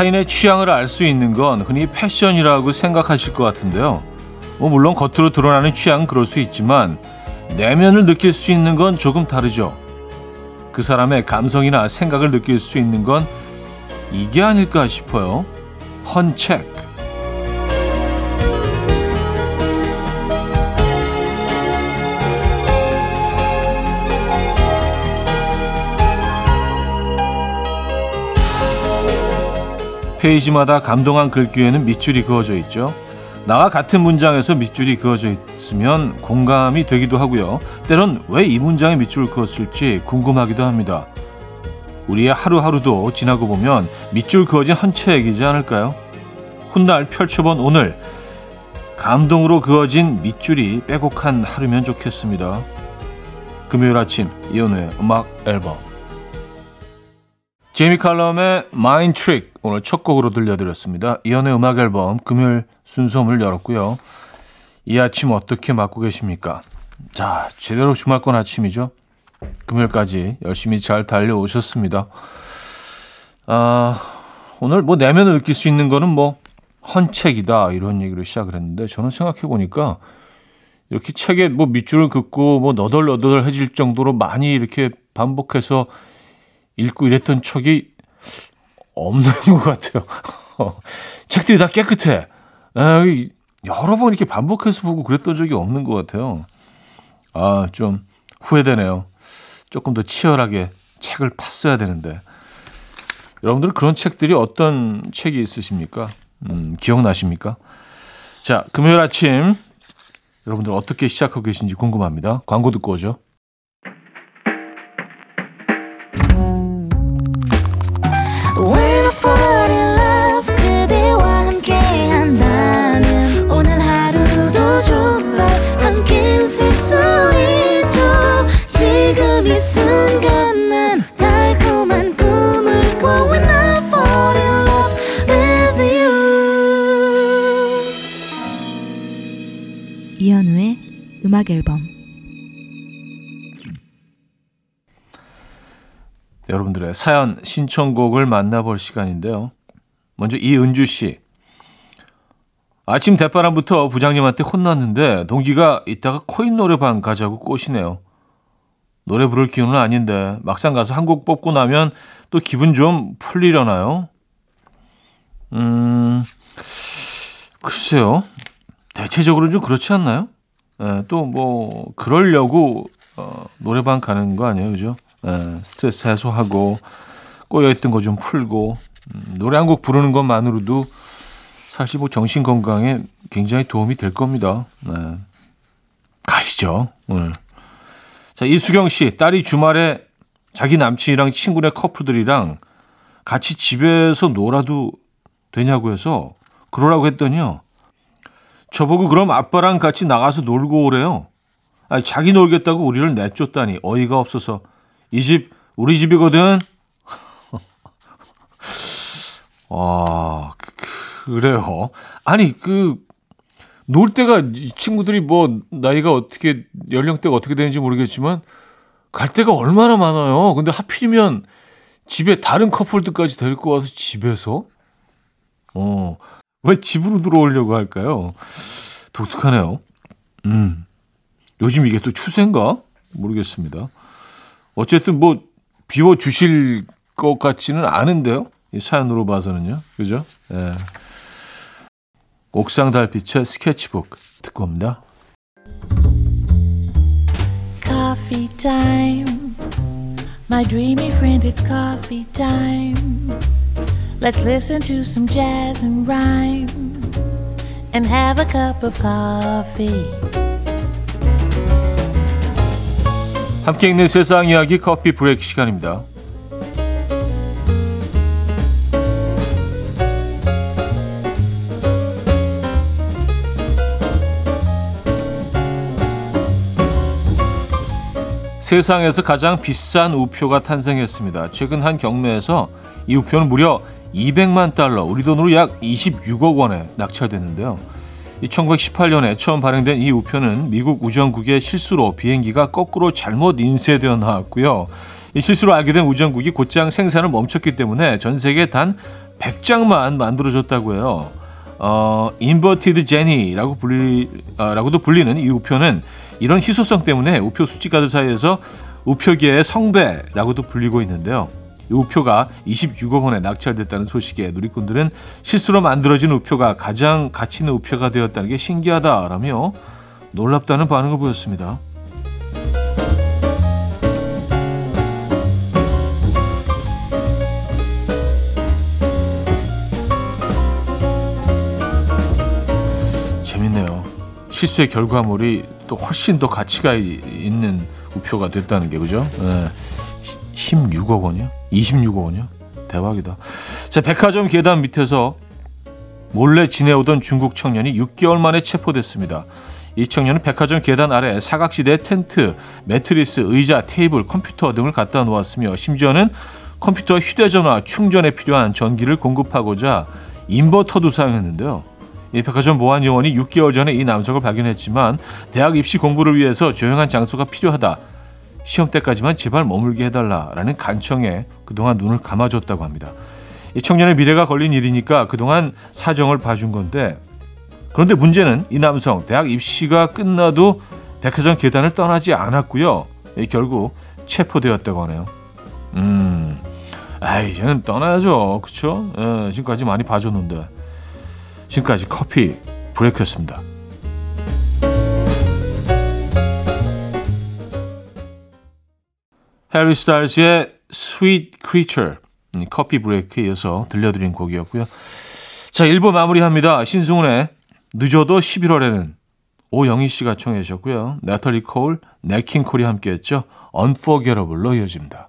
타인의 취향을 알 수 있는 건 흔히 패션이라고 생각하실 것 같은데요. 뭐 물론 겉으로 드러나는 취향은 그럴 수 있지만 내면을 느낄 수 있는 건 조금 다르죠. 그 사람의 감성이나 생각을 느낄 수 있는 건 이게 아닐까 싶어요. 헌책. 페이지마다 감동한 글귀에는 밑줄이 그어져 있죠. 나와 같은 문장에서 밑줄이 그어져 있으면 공감이 되기도 하고요. 때론 왜 이 문장에 밑줄을 그었을지 궁금하기도 합니다. 우리의 하루하루도 지나고 보면 밑줄 그어진 헌책이지 않을까요? 훗날 펼쳐본 오늘 감동으로 그어진 밑줄이 빼곡한 하루면 좋겠습니다. 금요일 아침 이연우의 음악 앨범 제이미 칼럼의 마인 트릭 오늘 첫 곡으로 들려드렸습니다. 이연의 음악 앨범 금요일 순서문을 열었고요. 이 아침 어떻게 맞고 계십니까? 자, 제대로 주말권 아침이죠. 금요일까지 열심히 잘 달려오셨습니다. 아, 오늘 뭐 내면을 느낄 수 있는 거는 뭐 헌책이다 이런 얘기로 시작을 했는데 저는 생각해 보니까 이렇게 책에 뭐 밑줄을 긋고 뭐 너덜너덜해질 정도로 많이 이렇게 반복해서 읽고 이랬던 척이 없는 것 같아요. 책들이 다 깨끗해. 에이, 여러 번 이렇게 반복해서 보고 그랬던 적이 없는 것 같아요. 아, 좀 후회되네요. 조금 더 치열하게 책을 팠어야 되는데. 여러분들 그런 책들이 어떤 책이 있으십니까? 음, 기억나십니까? 자, 금요일 아침 여러분들 어떻게 시작하고 계신지 궁금합니다. 광고 듣고 오죠. 음악 앨범 여러분들의 사연 신청곡을 만나볼 시간인데요. 먼저 이은주 씨. 아침 대바람부터 부장님한테 혼났는데 동기가 이따가 코인 노래방 가자고 꼬시네요. 노래 부를 기운은 아닌데 막상 가서 한 곡 뽑고 나면 또 기분 좀 풀리려나요? 음, 글쎄요. 대체적으로 좀 그렇지 않나요? 예, 또뭐 그러려고 어, 노래방 가는 거 아니에요, 그죠? 예, 스트레스 해소하고 꼬여있던 거 좀 풀고 음, 노래 한 곡 부르는 것만으로도 사실 뭐 정신 건강에 굉장히 도움이 될 겁니다. 네. 가시죠 오늘. 자 이수경 씨 딸이 주말에 자기 남친이랑 친구네 커플들이랑 같이 집에서 놀아도 되냐고 해서 그러라고 했더니요. 저보고 그럼 아빠랑 같이 나가서 놀고 오래요. 아니, 자기 놀겠다고 우리를 내쫓다니 어이가 없어서 이 집 우리 집이거든. 아 그래요. 아니 그 놀 때가 친구들이 뭐 나이가 어떻게 연령대가 어떻게 되는지 모르겠지만 갈 때가 얼마나 많아요. 근데 하필이면 집에 다른 커플들까지 데리고 와서 집에서 어 왜 집으로 들어오려고 할까요? 독특하네요. 음. 요즘 이게 또 추세인가? 모르겠습니다. 어쨌든 뭐 비워 주실 것 같지는 않은데요. 이 사연으로 봐서는요. 그죠? 예. 옥상 달빛의 스케치북 듣고 옵니다. Coffee. My dreamy friend, it's coffee time. Let's listen to some jazz and rhyme and have a cup of coffee. 함께 읽는 세상 이야기 커피 브레이크 시간입니다. 세상에서 가장 비싼 우표가 탄생했습니다. 최근 한 경매에서 이 우표는 무려 200만 달러, 우리 돈으로 약 26억 원에 낙찰됐는데요. 1918년에 처음 발행된 이 우표는 미국 우정국의 실수로 비행기가 거꾸로 잘못 인쇄되어 나왔고요. 이 실수로 알게 된 우정국이 곧장 생산을 멈췄기 때문에 전 세계 단 100장만 만들어졌다고 해요. 어, Inverted Jenny라고 불리, 아, 라고도 불리는 이 우표는 이런 희소성 때문에 우표 수집가들 사이에서 우표계의 성배라고도 불리고 있는데요. 이 우표가 26억 원에 낙찰됐다는 소식에 누리꾼들은 실수로 만들어진 우표가 가장 가치 있는 우표가 되었다는 게 신기하다라며 놀랍다는 반응을 보였습니다. 재밌네요. 실수의 결과물이 또 훨씬 더 가치가 있는 우표가 됐다는 게 그죠? 네. 16억 원이요? 26억 원이요? 대박이다. 자, 백화점 계단 밑에서 몰래 지내오던 중국 청년이 6개월 만에 체포됐습니다. 이 청년은 백화점 계단 아래 사각지대 텐트, 매트리스, 의자, 테이블, 컴퓨터 등을 갖다 놓았으며 심지어는 컴퓨터 휴대전화 충전에 필요한 전기를 공급하고자 인버터도 사용했는데요. 이 백화점 보안 요원이 6개월 전에 이 남성을 발견했지만 대학 입시 공부를 위해서 조용한 장소가 필요하다. 시험 때까지만 제발 머물게 해달라라는 간청에 그동안 눈을 감아줬다고 합니다. 이 청년의 미래가 걸린 일이니까 그동안 사정을 봐준 건데 그런데 문제는 이 남성 대학 입시가 끝나도 백화점 계단을 떠나지 않았고요. 결국 체포되었다고 하네요. 음, 아 이제는 떠나야죠, 그렇죠? 예, 지금까지 많이 봐줬는데 지금까지 커피 브레이크였습니다. 해리 스타일스의 Sweet Creature 음, 커피 브레이크에 이어서 들려드린 곡이었고요. 자, 1부 마무리합니다. 신승훈의 늦어도 11월에는 오영희 씨가 청해 주셨고요. 나탈리 콜, 네킹 콜이 함께 했죠. Unforgettable로 이어집니다.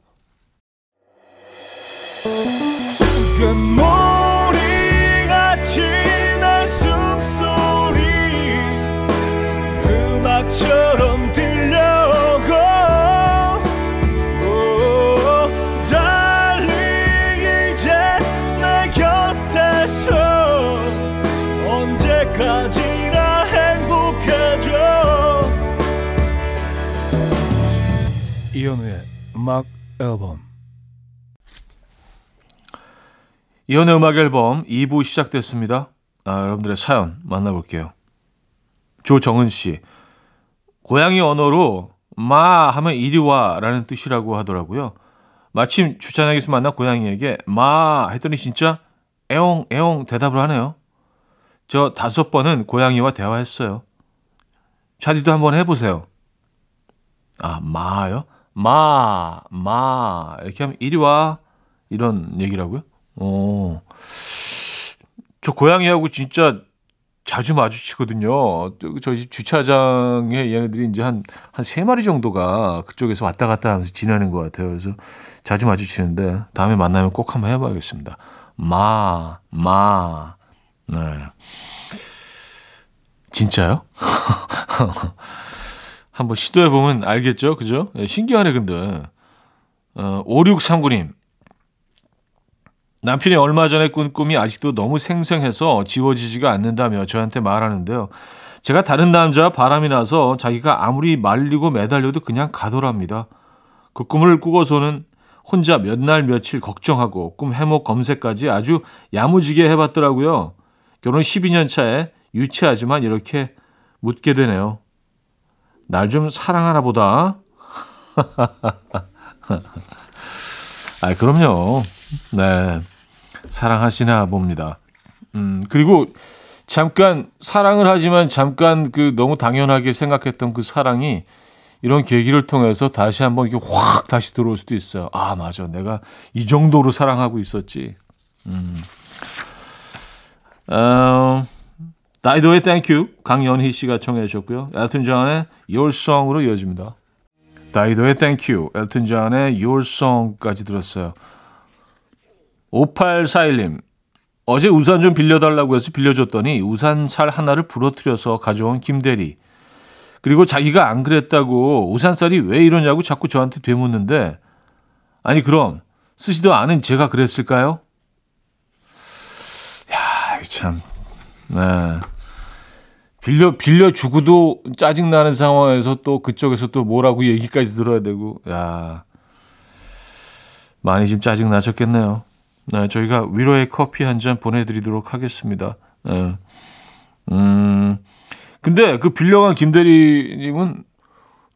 이현우의 음악 앨범 이현우의 음악 앨범 2부 시작됐습니다. 아, 여러분들의 사연 만나볼게요. 조정은 씨 고양이 언어로 마 하면 이리 와라는 뜻이라고 하더라고요. 마침 주차장에서 만난 고양이에게 마 했더니 진짜 애옹 애옹 대답을 하네요. 저 다섯 번은 고양이와 대화했어요. 차디도 한번 해보세요. 아 마요? 마, 마, 이렇게 하면 이리 와. 이런 얘기라고요? 어. 저 고양이하고 진짜 자주 마주치거든요. 저희 주차장에 얘네들이 이제 한, 한 세 마리 정도가 그쪽에서 왔다 갔다 하면서 지나는 것 같아요. 그래서 자주 마주치는데 다음에 만나면 꼭 한번 해봐야겠습니다. 마, 마. 네. 진짜요? 한번 시도해 보면 알겠죠, 그죠? 네, 신기하네, 근데. 어, 5639님. 남편이 얼마 전에 꾼 꿈이 아직도 너무 생생해서 지워지지가 않는다며 저한테 말하는데요. 제가 다른 남자 바람이 나서 자기가 아무리 말리고 매달려도 그냥 가더랍니다. 그 꿈을 꾸고서는 혼자 몇 날 며칠 걱정하고 꿈 해목 검색까지 아주 야무지게 해봤더라고요. 결혼 12년 차에 유치하지만 이렇게 묻게 되네요. 날 좀 사랑하나 보다. 아, 그럼요. 네. 사랑하시나 봅니다. 음, 그리고 잠깐 사랑을 하지만 잠깐 그 너무 당연하게 생각했던 그 사랑이 이런 계기를 통해서 다시 한번 이게 확 다시 들어올 수도 있어요. 아, 맞아. 내가 이 정도로 사랑하고 있었지. 음. 어, 다이도의 Thank You 강연희 씨가 청해 주셨고요. 엘튼 존의 Your Song으로 이어집니다. 다이도의 Thank You 엘튼 존의 Your Song까지 들었어요. 5841님 어제 우산 좀 빌려달라고 해서 빌려줬더니 우산 살 하나를 부러뜨려서 가져온 김대리. 그리고 자기가 안 그랬다고 우산살이 왜 이러냐고 자꾸 저한테 되묻는데 아니 그럼 쓰지도 않은 제가 그랬을까요? 야, 참. 네. 빌려 빌려 주고도 짜증 나는 상황에서 또 그쪽에서 또 뭐라고 얘기까지 들어야 되고 야 많이 좀 짜증 나셨겠네요. 네, 저희가 위로의 커피 한 잔 보내드리도록 하겠습니다. 네. 음, 근데 그 빌려간 김대리님은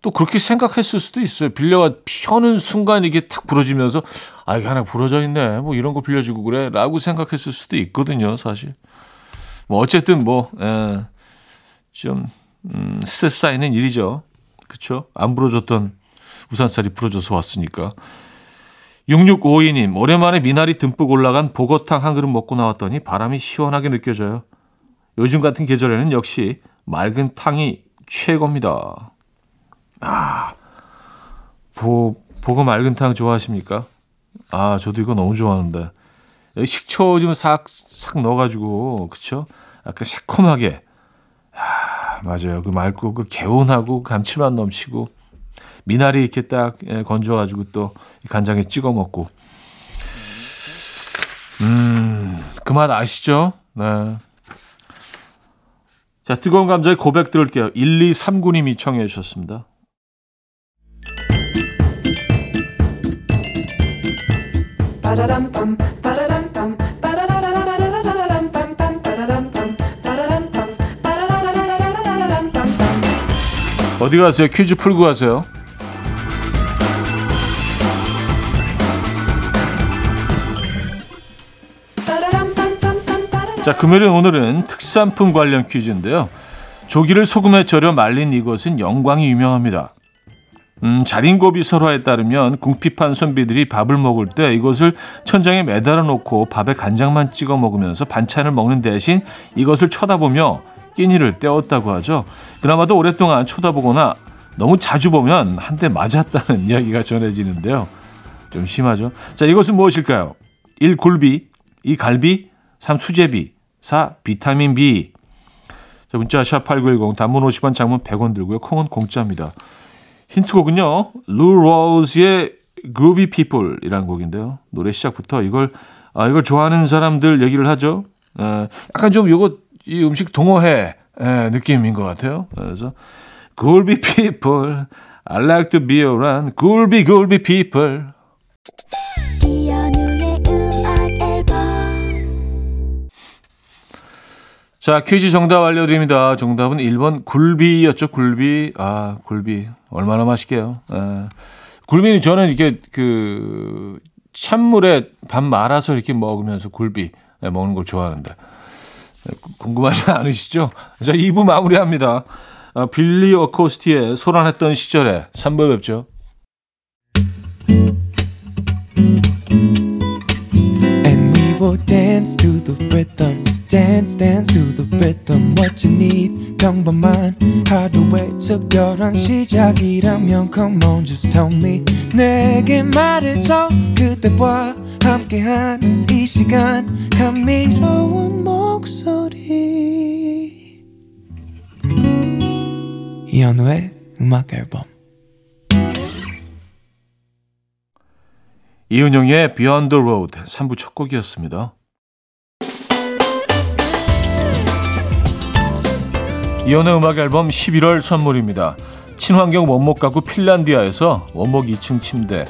또 그렇게 생각했을 수도 있어요. 빌려가 펴는 순간 이게 탁 부러지면서 아 이게 하나 부러져 있네. 뭐 이런 거 빌려주고 그래라고 생각했을 수도 있거든요. 사실 뭐 어쨌든 뭐좀 예, 음, 스트레스 쌓이는 일이죠. 그렇죠? 안 부러졌던 우산살이 부러져서 왔으니까. 6652님, 오랜만에 미나리 듬뿍 올라간 보거탕 한 그릇 먹고 나왔더니 바람이 시원하게 느껴져요. 요즘 같은 계절에는 역시 맑은 탕이 최고입니다. 아, 보, 보고 맑은 탕 좋아하십니까? 아, 저도 이거 너무 좋아하는데. 식초 좀 싹, 싹 넣어가지고, 그쵸? 약간 새콤하게. 아, 맞아요. 그 맑고, 그 개운하고, 감칠맛 넘치고, 미나리 이렇게 딱 예, 건져가지고 또 간장에 찍어 먹고. 음, 그 맛 아시죠? 네. 자, 뜨거운 감자의 고백 들을게요. 1239님이 청해 주셨습니다. 어디 가세요? 퀴즈 풀고 가세요. 자, 금요일 오늘은 특산품 관련 퀴즈인데요. 조기를 소금에 절여 말린 이것은 영광이 유명합니다. 음, 자린고비 설화에 따르면 궁핍한 선비들이 밥을 먹을 때 이것을 천장에 매달아 놓고 밥에 간장만 찍어 먹으면서 반찬을 먹는 대신 이것을 쳐다보며 끼니를 때웠다고 하죠. 그나마도 오랫동안 쳐다보거나 너무 자주 보면 한대 맞았다는 이야기가 전해지는데요. 좀 심하죠. 자, 이것은 무엇일까요? 1. 굴비 2. 갈비 3. 수제비 4. 비타민 B 자, 문자 샵8910 단문 50원 장문 100원 들고요. 콩은 공짜입니다. 힌트곡은요. 루 로즈의 Groovy People이라는 곡인데요. 노래 시작부터 이걸 아, 이걸 좋아하는 사람들 얘기를 하죠. 에, 약간 좀 요거 이 음식 동호회 에, 느낌인 것 같아요. 그래서 Groovy People, I like to be around Groovy Groovy People. 자, 퀴즈 정답 알려드립니다. 정답은 1번 굴비였죠, 굴비. 아, 굴비. 얼마나 맛있게요. 아, 굴비는 저는 이렇게 그 찬물에 밥 말아서 이렇게 먹으면서 굴비 네, 먹는 걸 좋아하는데. 궁금하지 않으시죠? 자, 2부 마무리합니다. 아, 빌리 어코스티의 소란했던 시절에 3부 뵙죠. 함께한 이 시간 감미로운 목소리 이현우의 음악 앨범 이은용의 Beyond the Road 3부 첫 곡이었습니다. 이연의 음악 앨범 11월 선물입니다. 친환경 원목 가구 핀란디아에서 원목 2층 침대,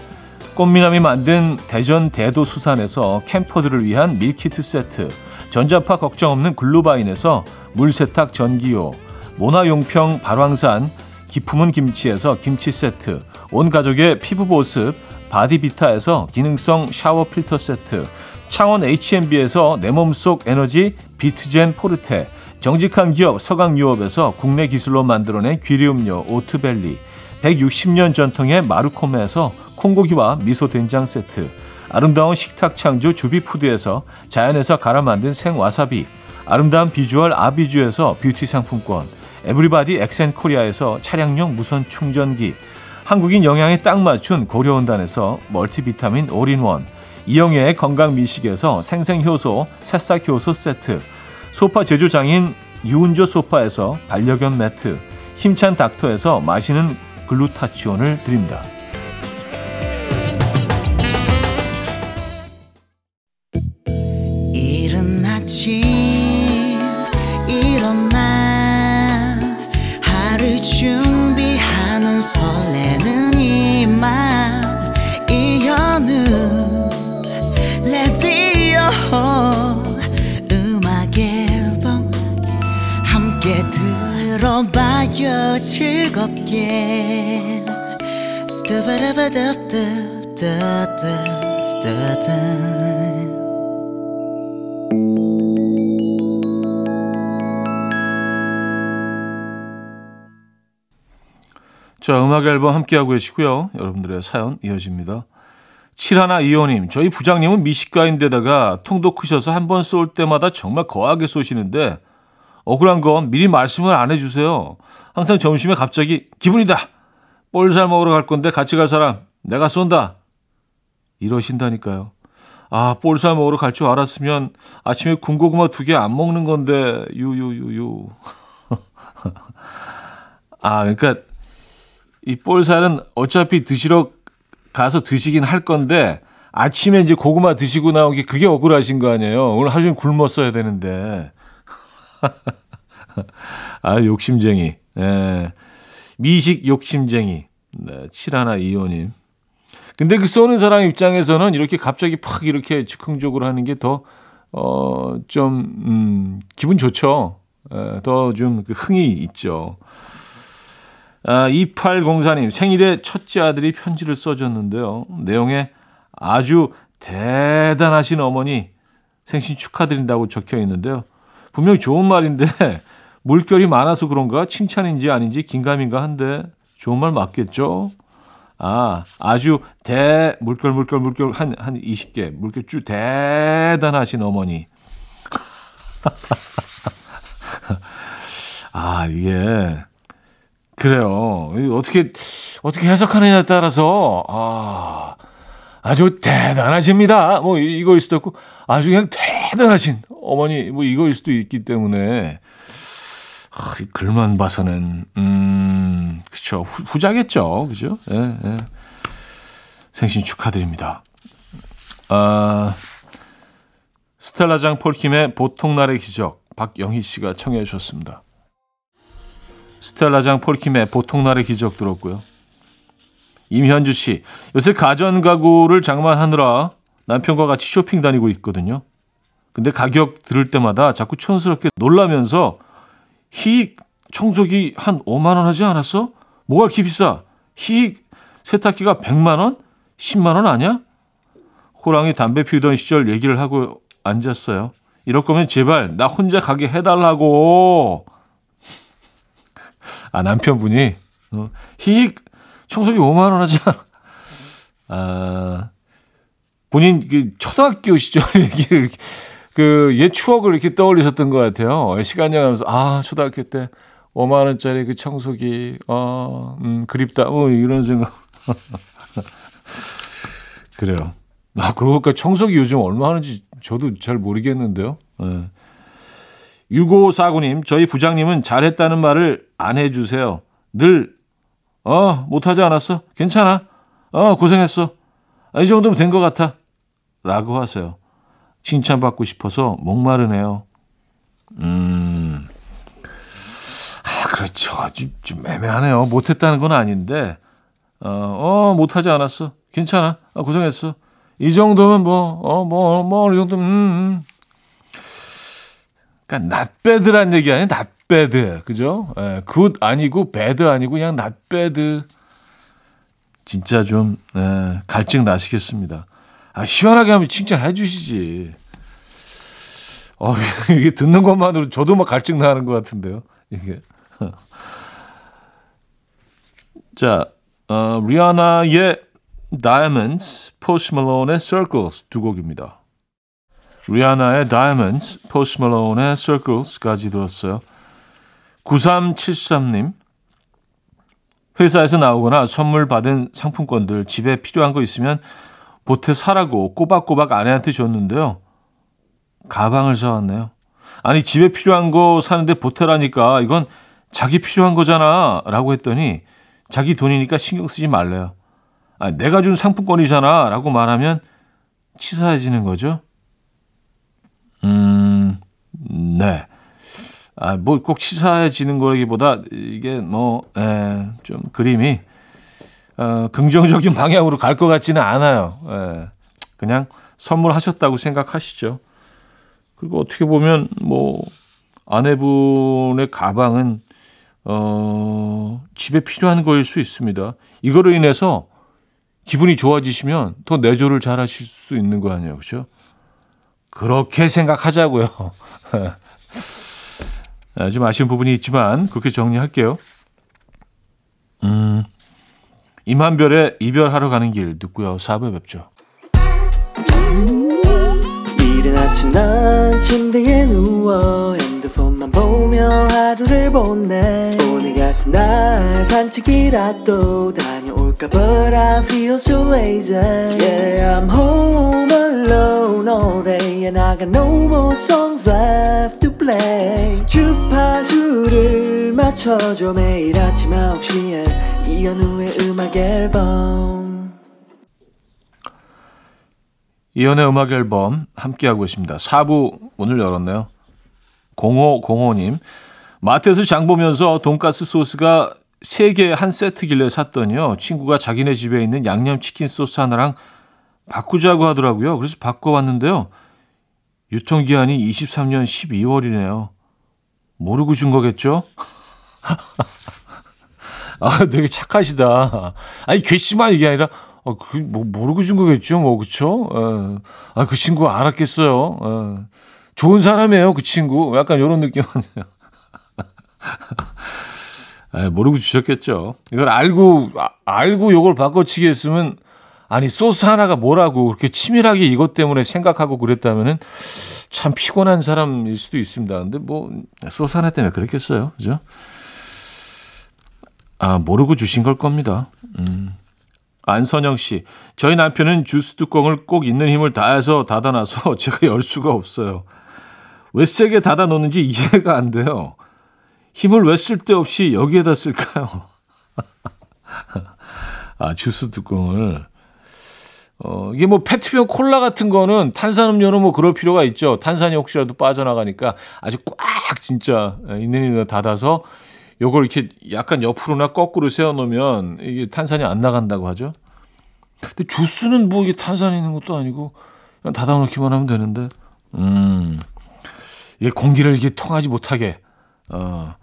꽃미남이 만든 대전 대도수산에서 캠퍼들을 위한 밀키트 세트, 전자파 걱정 없는 글루바인에서 물세탁 전기요, 모나용평 발왕산 기품은 김치에서 김치 세트, 온 가족의 피부 보습 바디비타에서 기능성 샤워 필터 세트, 창원 H&B에서 내 몸속 에너지 비트젠 포르테, 정직한 기업 서강유업에서 국내 기술로 만들어낸 귀리음료 오트벨리 160년 전통의 마루코메에서 콩고기와 미소 된장 세트 아름다운 식탁 창조 주비푸드에서 자연에서 갈아 만든 생와사비 아름다운 비주얼 아비주에서 뷰티 상품권 everybody 엑센코리아에서 차량용 무선 충전기 한국인 영양에 딱 맞춘 고려은단에서 멀티비타민 올인원 이영애의 건강미식에서 생생효소 새싹효소 세트 소파 제조장인 유운조 소파에서 반려견 매트, 힘찬 닥터에서 마시는 글루타치온을 드립니다. 느껴 즐겁게 자, 음악 앨범 함께하고 계시고요. 여러분들의 사연 이어집니다. 7125님, 저희 부장님은 미식가인데다가 통도 크셔서 한 번 쏠 때마다 정말 거하게 쏘시는데 억울한 건 미리 말씀을 안 해주세요. 항상 점심에 갑자기 기분이다. 볼살 먹으러 갈 건데 같이 갈 사람 내가 쏜다. 이러신다니까요. 아, 볼살 먹으러 갈 줄 알았으면 아침에 군고구마 두 개 안 먹는 건데 유유유유. 아, 그러니까 이 볼살은 어차피 드시러 가서 드시긴 할 건데 아침에 이제 고구마 드시고 나온 게 그게 억울하신 거 아니에요. 오늘 하루 종일 굶었어야 되는데. 아, 욕심쟁이. 예. 미식 욕심쟁이. 네, 7125님. 근데 그 쏘는 사람 입장에서는 이렇게 갑자기 팍 이렇게 즉흥적으로 하는 게 더, 어, 좀, 음, 기분 좋죠. 예, 더좀 그 흥이 있죠. 아, 2804님, 생일에 첫째 아들이 편지를 써줬는데요. 내용에 아주 대단하신 어머니 생신 축하드린다고 적혀 있는데요. 분명히 좋은 말인데 물결이 많아서 그런가 칭찬인지 아닌지 긴가민가 한데 좋은 말 맞겠죠? 아, 아주 대 물결 물결 물결 한한 20개 물결 쭉 대단하신 어머니. 아, 이게 그래요. 어떻게 어떻게 해석하느냐에 따라서 아 아주 대단하십니다. 뭐 이거일 수도 있고 아주 그냥 대단하신 어머니 뭐 이거일 수도 있기 때문에 아, 이 글만 봐서는 음 그렇죠 후, 자겠죠 그죠? 예, 예. 생신 축하드립니다. 아 스텔라장 폴킴의 보통 날의 기적 박영희 씨가 청해 주셨습니다. 스텔라장 폴킴의 보통 날의 기적 들었고요. 임현주 씨, 요새 가전 가구를 장만하느라 남편과 같이 쇼핑 다니고 있거든요. 근데 가격 들을 때마다 자꾸 촌스럽게 놀라면서 히 청소기 한 5만 원 하지 않았어? 뭐가 이렇게 비싸? 히 세탁기가 100만 원? 10만 원 아니야? 호랑이 담배 피우던 시절 얘기를 하고 앉았어요. 이럴 거면 제발 나 혼자 가게 해달라고. 아 남편분이 어, 히 청소기 5만 원 하지 않아? 아 본인 그 초등학교 시절 얘기를 그 옛 추억을 이렇게 떠올리셨던 것 같아요. 시간 여행하면서 아 초등학교 때 5만 원짜리 그 청소기 어, 음, 그립다. 뭐 이런 생각. 그래요. 아 그러고 보니까 청소기 요즘 얼마 하는지 저도 잘 모르겠는데요. 네. 6549님, 저희 부장님은 잘했다는 말을 안 해주세요. 늘, 어, 못하지 않았어? 괜찮아? 어, 고생했어. 아, 이 정도면 된 것 같아. 라고 하세요. 칭찬받고 싶어서 목마르네요. 음. 아, 그렇죠. 아주 좀 애매하네요. 못했다는 건 아닌데, 어, 어 못하지 않았어. 괜찮아. 아, 고생했어. 이 정도면 뭐, 어, 뭐, 뭐, 이 정도면, 음, 음. not bad란 얘기 아니에요. Bad. 그죠? 예, good 아니고 bad 아니고 그냥 not bad. 진짜 좀 예, 갈증 나시겠습니다. 아, 시원하게 하면 칭찬해 주시지. 어, 이게 듣는 것만으로 저도 막 갈증 나는 것 같은데요. 이게. 자, 어, 리아나의 Diamonds, 포스 말론의 Circles 두 곡입니다. 리아나의 Diamonds, 포스 말론의 Circles까지 들었어요. 9373님, 회사에서 나오거나 선물 받은 상품권들 집에 필요한 거 있으면 보태 사라고 꼬박꼬박 아내한테 줬는데요. 가방을 사왔네요. 아니 집에 필요한 거 사는데 보태라니까 이건 자기 필요한 거잖아 라고 했더니 자기 돈이니까 신경 쓰지 말래요. 아, 내가 준 상품권이잖아 라고 말하면 치사해지는 거죠. 음, 네. 아, 뭐 꼭 치사해지는 거기보다 이게 뭐, 에, 예, 좀 그림이 어, 긍정적인 방향으로 갈 것 같지는 않아요. 예. 그냥 선물하셨다고 생각하시죠. 그리고 어떻게 보면 뭐 아내분의 가방은 어, 집에 필요한 거일 수 있습니다. 이거로 인해서 기분이 좋아지시면 더 내조를 잘 하실 수 있는 거 아니에요. 그렇죠? 그렇게 생각하자고요. 아, 좀 아쉬운 부분이 있지만 그렇게 정리할게요. 음, 임한별의 이별하러 가는 길 듣고요. 4부에 뵙죠. 이른 아침 난 침대에 누워 핸드폰만 보며 하루를 보내 오늘 같은 날 산책이라도 다 녀올까 But I feel so lazy Yeah I'm home alone all day And I got no more songs left to play 주파수를 맞춰줘 매일 아침 9시에 이현우의 음악 앨범 이연의 음악 앨범 함께하고 있습니다. 4부 문을 열었네요. 0505님, 마트에서 장 보면서 돈가스 소스가 3개 한 세트길래 샀더니요. 친구가 자기네 집에 있는 양념치킨 소스 하나랑 바꾸자고 하더라고요. 그래서 바꿔왔는데요. 유통기한이 23년 12월이네요. 모르고 준 거겠죠? 아, 되게 착하시다. 아니, 괘씸한 이게 아니라, 어, 그, 뭐, 모르고 준 거겠죠, 뭐, 그쵸? 에. 아, 그 친구 알았겠어요. 에. 좋은 사람이에요, 그 친구. 약간 이런 느낌 아니에요. 에, 모르고 주셨겠죠. 이걸 알고, 아, 알고 요걸 바꿔치기 했으면, 아니, 소스 하나가 뭐라고 그렇게 치밀하게 이것 때문에 생각하고 그랬다면은 참 피곤한 사람일 수도 있습니다. 근데 뭐, 소스 하나 때문에 그랬겠어요. 그죠? 아, 모르고 주신 걸 겁니다. 음. 안선영 씨, 저희 남편은 주스 뚜껑을 꼭 있는 힘을 다해서 닫아놔서 제가 열 수가 없어요. 왜 세게 닫아 놓는지 이해가 안 돼요. 힘을 왜 쓸데없이 여기에다 쓸까요? 아, 주스 뚜껑을. 어, 이게 뭐 페트병 콜라 같은 거는 탄산음료는 뭐 그럴 필요가 있죠. 탄산이 혹시라도 빠져나가니까 아주 꽉 진짜 있는 힘을 닫아서 요걸 이렇게 약간 옆으로나 거꾸로 세워 놓으면 이게 탄산이 안 나간다고 하죠. 근데 주스는 뭐 이게 탄산이 있는 것도 아니고 그냥 닫아 놓기만 하면 되는데. 음. 이게 공기를 이렇게 통하지 못하게 어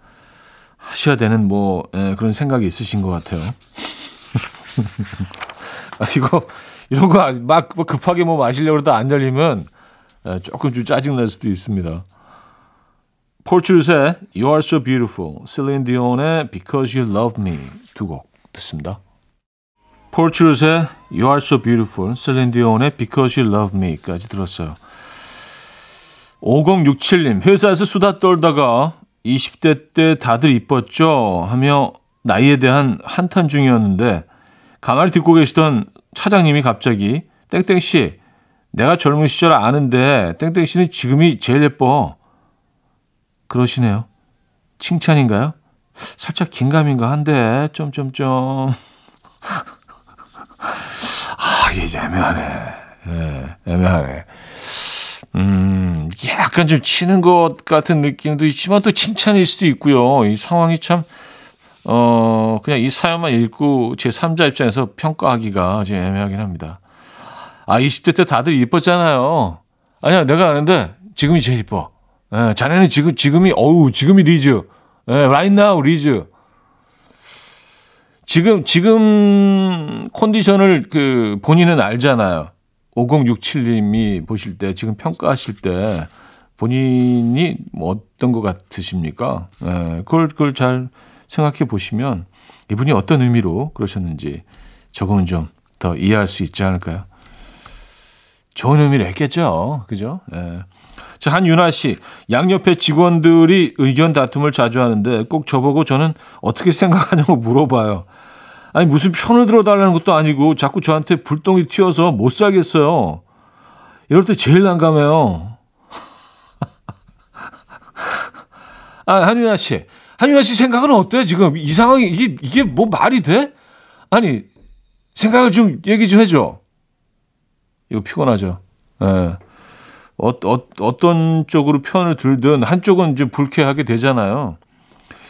하셔야 되는 뭐 예, 그런 생각이 있으신 것 같아요. 아, 이거 이런 거 막 급하게 뭐 마시려고 그러다 안 열리면 예, 조금 좀 짜증 날 수도 있습니다. 폴츄스의 You Are So Beautiful, 셀린 디온의 Because You Love Me 두 곡 듣습니다. 폴츄스의 You Are So Beautiful, 셀린 디온의 Because You Love Me까지 들었어요. 5067님, 회사에서 수다 떨다가 20대 때 다들 이뻤죠? 하며 나이에 대한 한탄 중이었는데 가만히 듣고 계시던 차장님이 갑자기 땡땡 씨, 내가 젊은 시절 아는데 땡땡 씨는 지금이 제일 예뻐. 그러시네요. 칭찬인가요? 살짝 긴가민가 한데 점점점. 아, 이게 애매하네. 예, 애매하네. 음, 약간 좀 치는 것 같은 느낌도 있지만 또 칭찬일 수도 있고요. 이 상황이 참, 어, 그냥 이 사연만 읽고 제 3자 입장에서 평가하기가 좀 애매하긴 합니다. 아, 20대 때 다들 이뻤잖아요. 아니야, 내가 아는데 지금이 제일 이뻐. 예, 자네는 지금, 지금이, 어우, 지금이 리즈. 예, right now, 리즈. 지금, 지금 컨디션을 그 본인은 알잖아요. 5067님이 보실 때, 지금 평가하실 때 본인이 뭐 어떤 것 같으십니까? 예, 그걸, 그걸 잘 생각해 보시면 이분이 어떤 의미로 그러셨는지 조금은 좀 더 이해할 수 있지 않을까요? 좋은 의미를 했겠죠. 그죠? 예. 자, 한윤아 씨. 양옆에 직원들이 의견 다툼을 자주 하는데 꼭 저보고 저는 어떻게 생각하냐고 물어봐요. 아니, 무슨 편을 들어달라는 것도 아니고 자꾸 저한테 불똥이 튀어서 못 살겠어요. 이럴 때 제일 난감해요. 아, 한윤아 씨. 한윤아 씨 생각은 어때요? 지금 이 상황이, 이게, 이게 뭐 말이 돼? 아니, 생각을 좀 얘기 좀 해줘. 이거 피곤하죠. 예. 네. 어, 어, 어떤 쪽으로 편을 들든 한쪽은 좀 불쾌하게 되잖아요.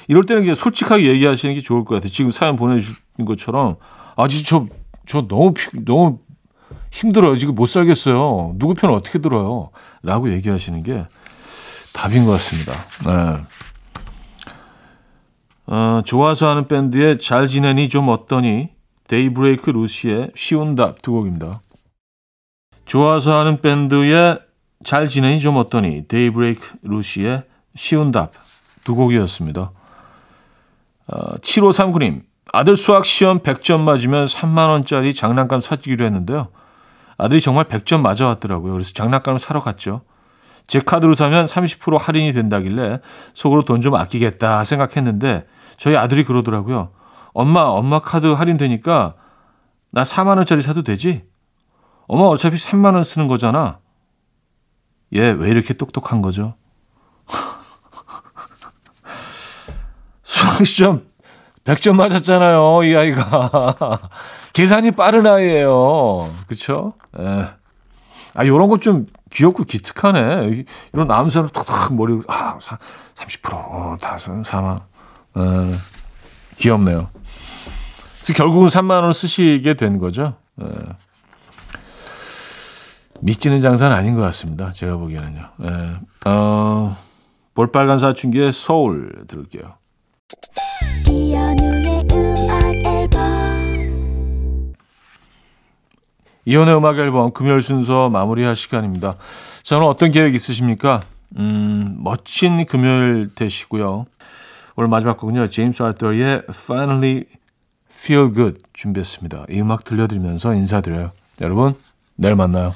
이럴 때는 그냥 솔직하게 얘기하시는 게 좋을 것 같아요. 지금 사연 보내주신 것처럼 아, 진짜 저, 저 너무, 너무 힘들어요. 지금 못 살겠어요. 누구 편 어떻게 들어요? 라고 얘기하시는 게 답인 것 같습니다. 네. 어, 좋아서 하는 밴드의 잘 지내니 좀 어떠니 데이브레이크 루시의 쉬운 답 두 곡입니다. 좋아서 하는 밴드의 잘 지내니 좀 어떠니 데이브레이크 루시의 쉬운 답 두 곡이었습니다. 어, 7539님 아들 수학 시험 100점 맞으면 3만 원짜리 장난감 사주기로 했는데요. 아들이 정말 100점 맞아왔더라고요. 그래서 장난감을 사러 갔죠. 제 카드로 사면 30% 할인이 된다길래 속으로 돈 좀 아끼겠다 생각했는데 저희 아들이 그러더라고요. 엄마, 엄마 카드 할인되니까 나 4만 원짜리 사도 되지? 엄마 어차피 3만 원 쓰는 거잖아. 얘 왜 이렇게 똑똑한 거죠? 수학 시험 100점 맞았잖아요, 이 아이가. 계산이 빠른 아이예요. 그쵸? 에. 아, 요런 거좀 귀엽고 기특하네. 이런 남자는 탁탁 머리, 아, 30%, 어, 다 4만 원. 에, 귀엽네요. 그래서 결국은 3만 원을 쓰시게 된 거죠. 에. 믿지는 장사는 아닌 것 같습니다. 제가 보기에는요. 에. 어, 볼빨간 사춘기의 서울 들을게요. 이현우의 음악 앨범 이혼의 음악 앨범 금요일 순서 마무리할 시간입니다. 저는 어떤 계획 있으십니까? 음, 멋진 금요일 되시고요. 오늘 마지막 곡은요. 제임스 아더의 Finally Feel Good 준비했습니다. 이 음악 들려드리면서 인사드려요. 여러분, 내일 만나요.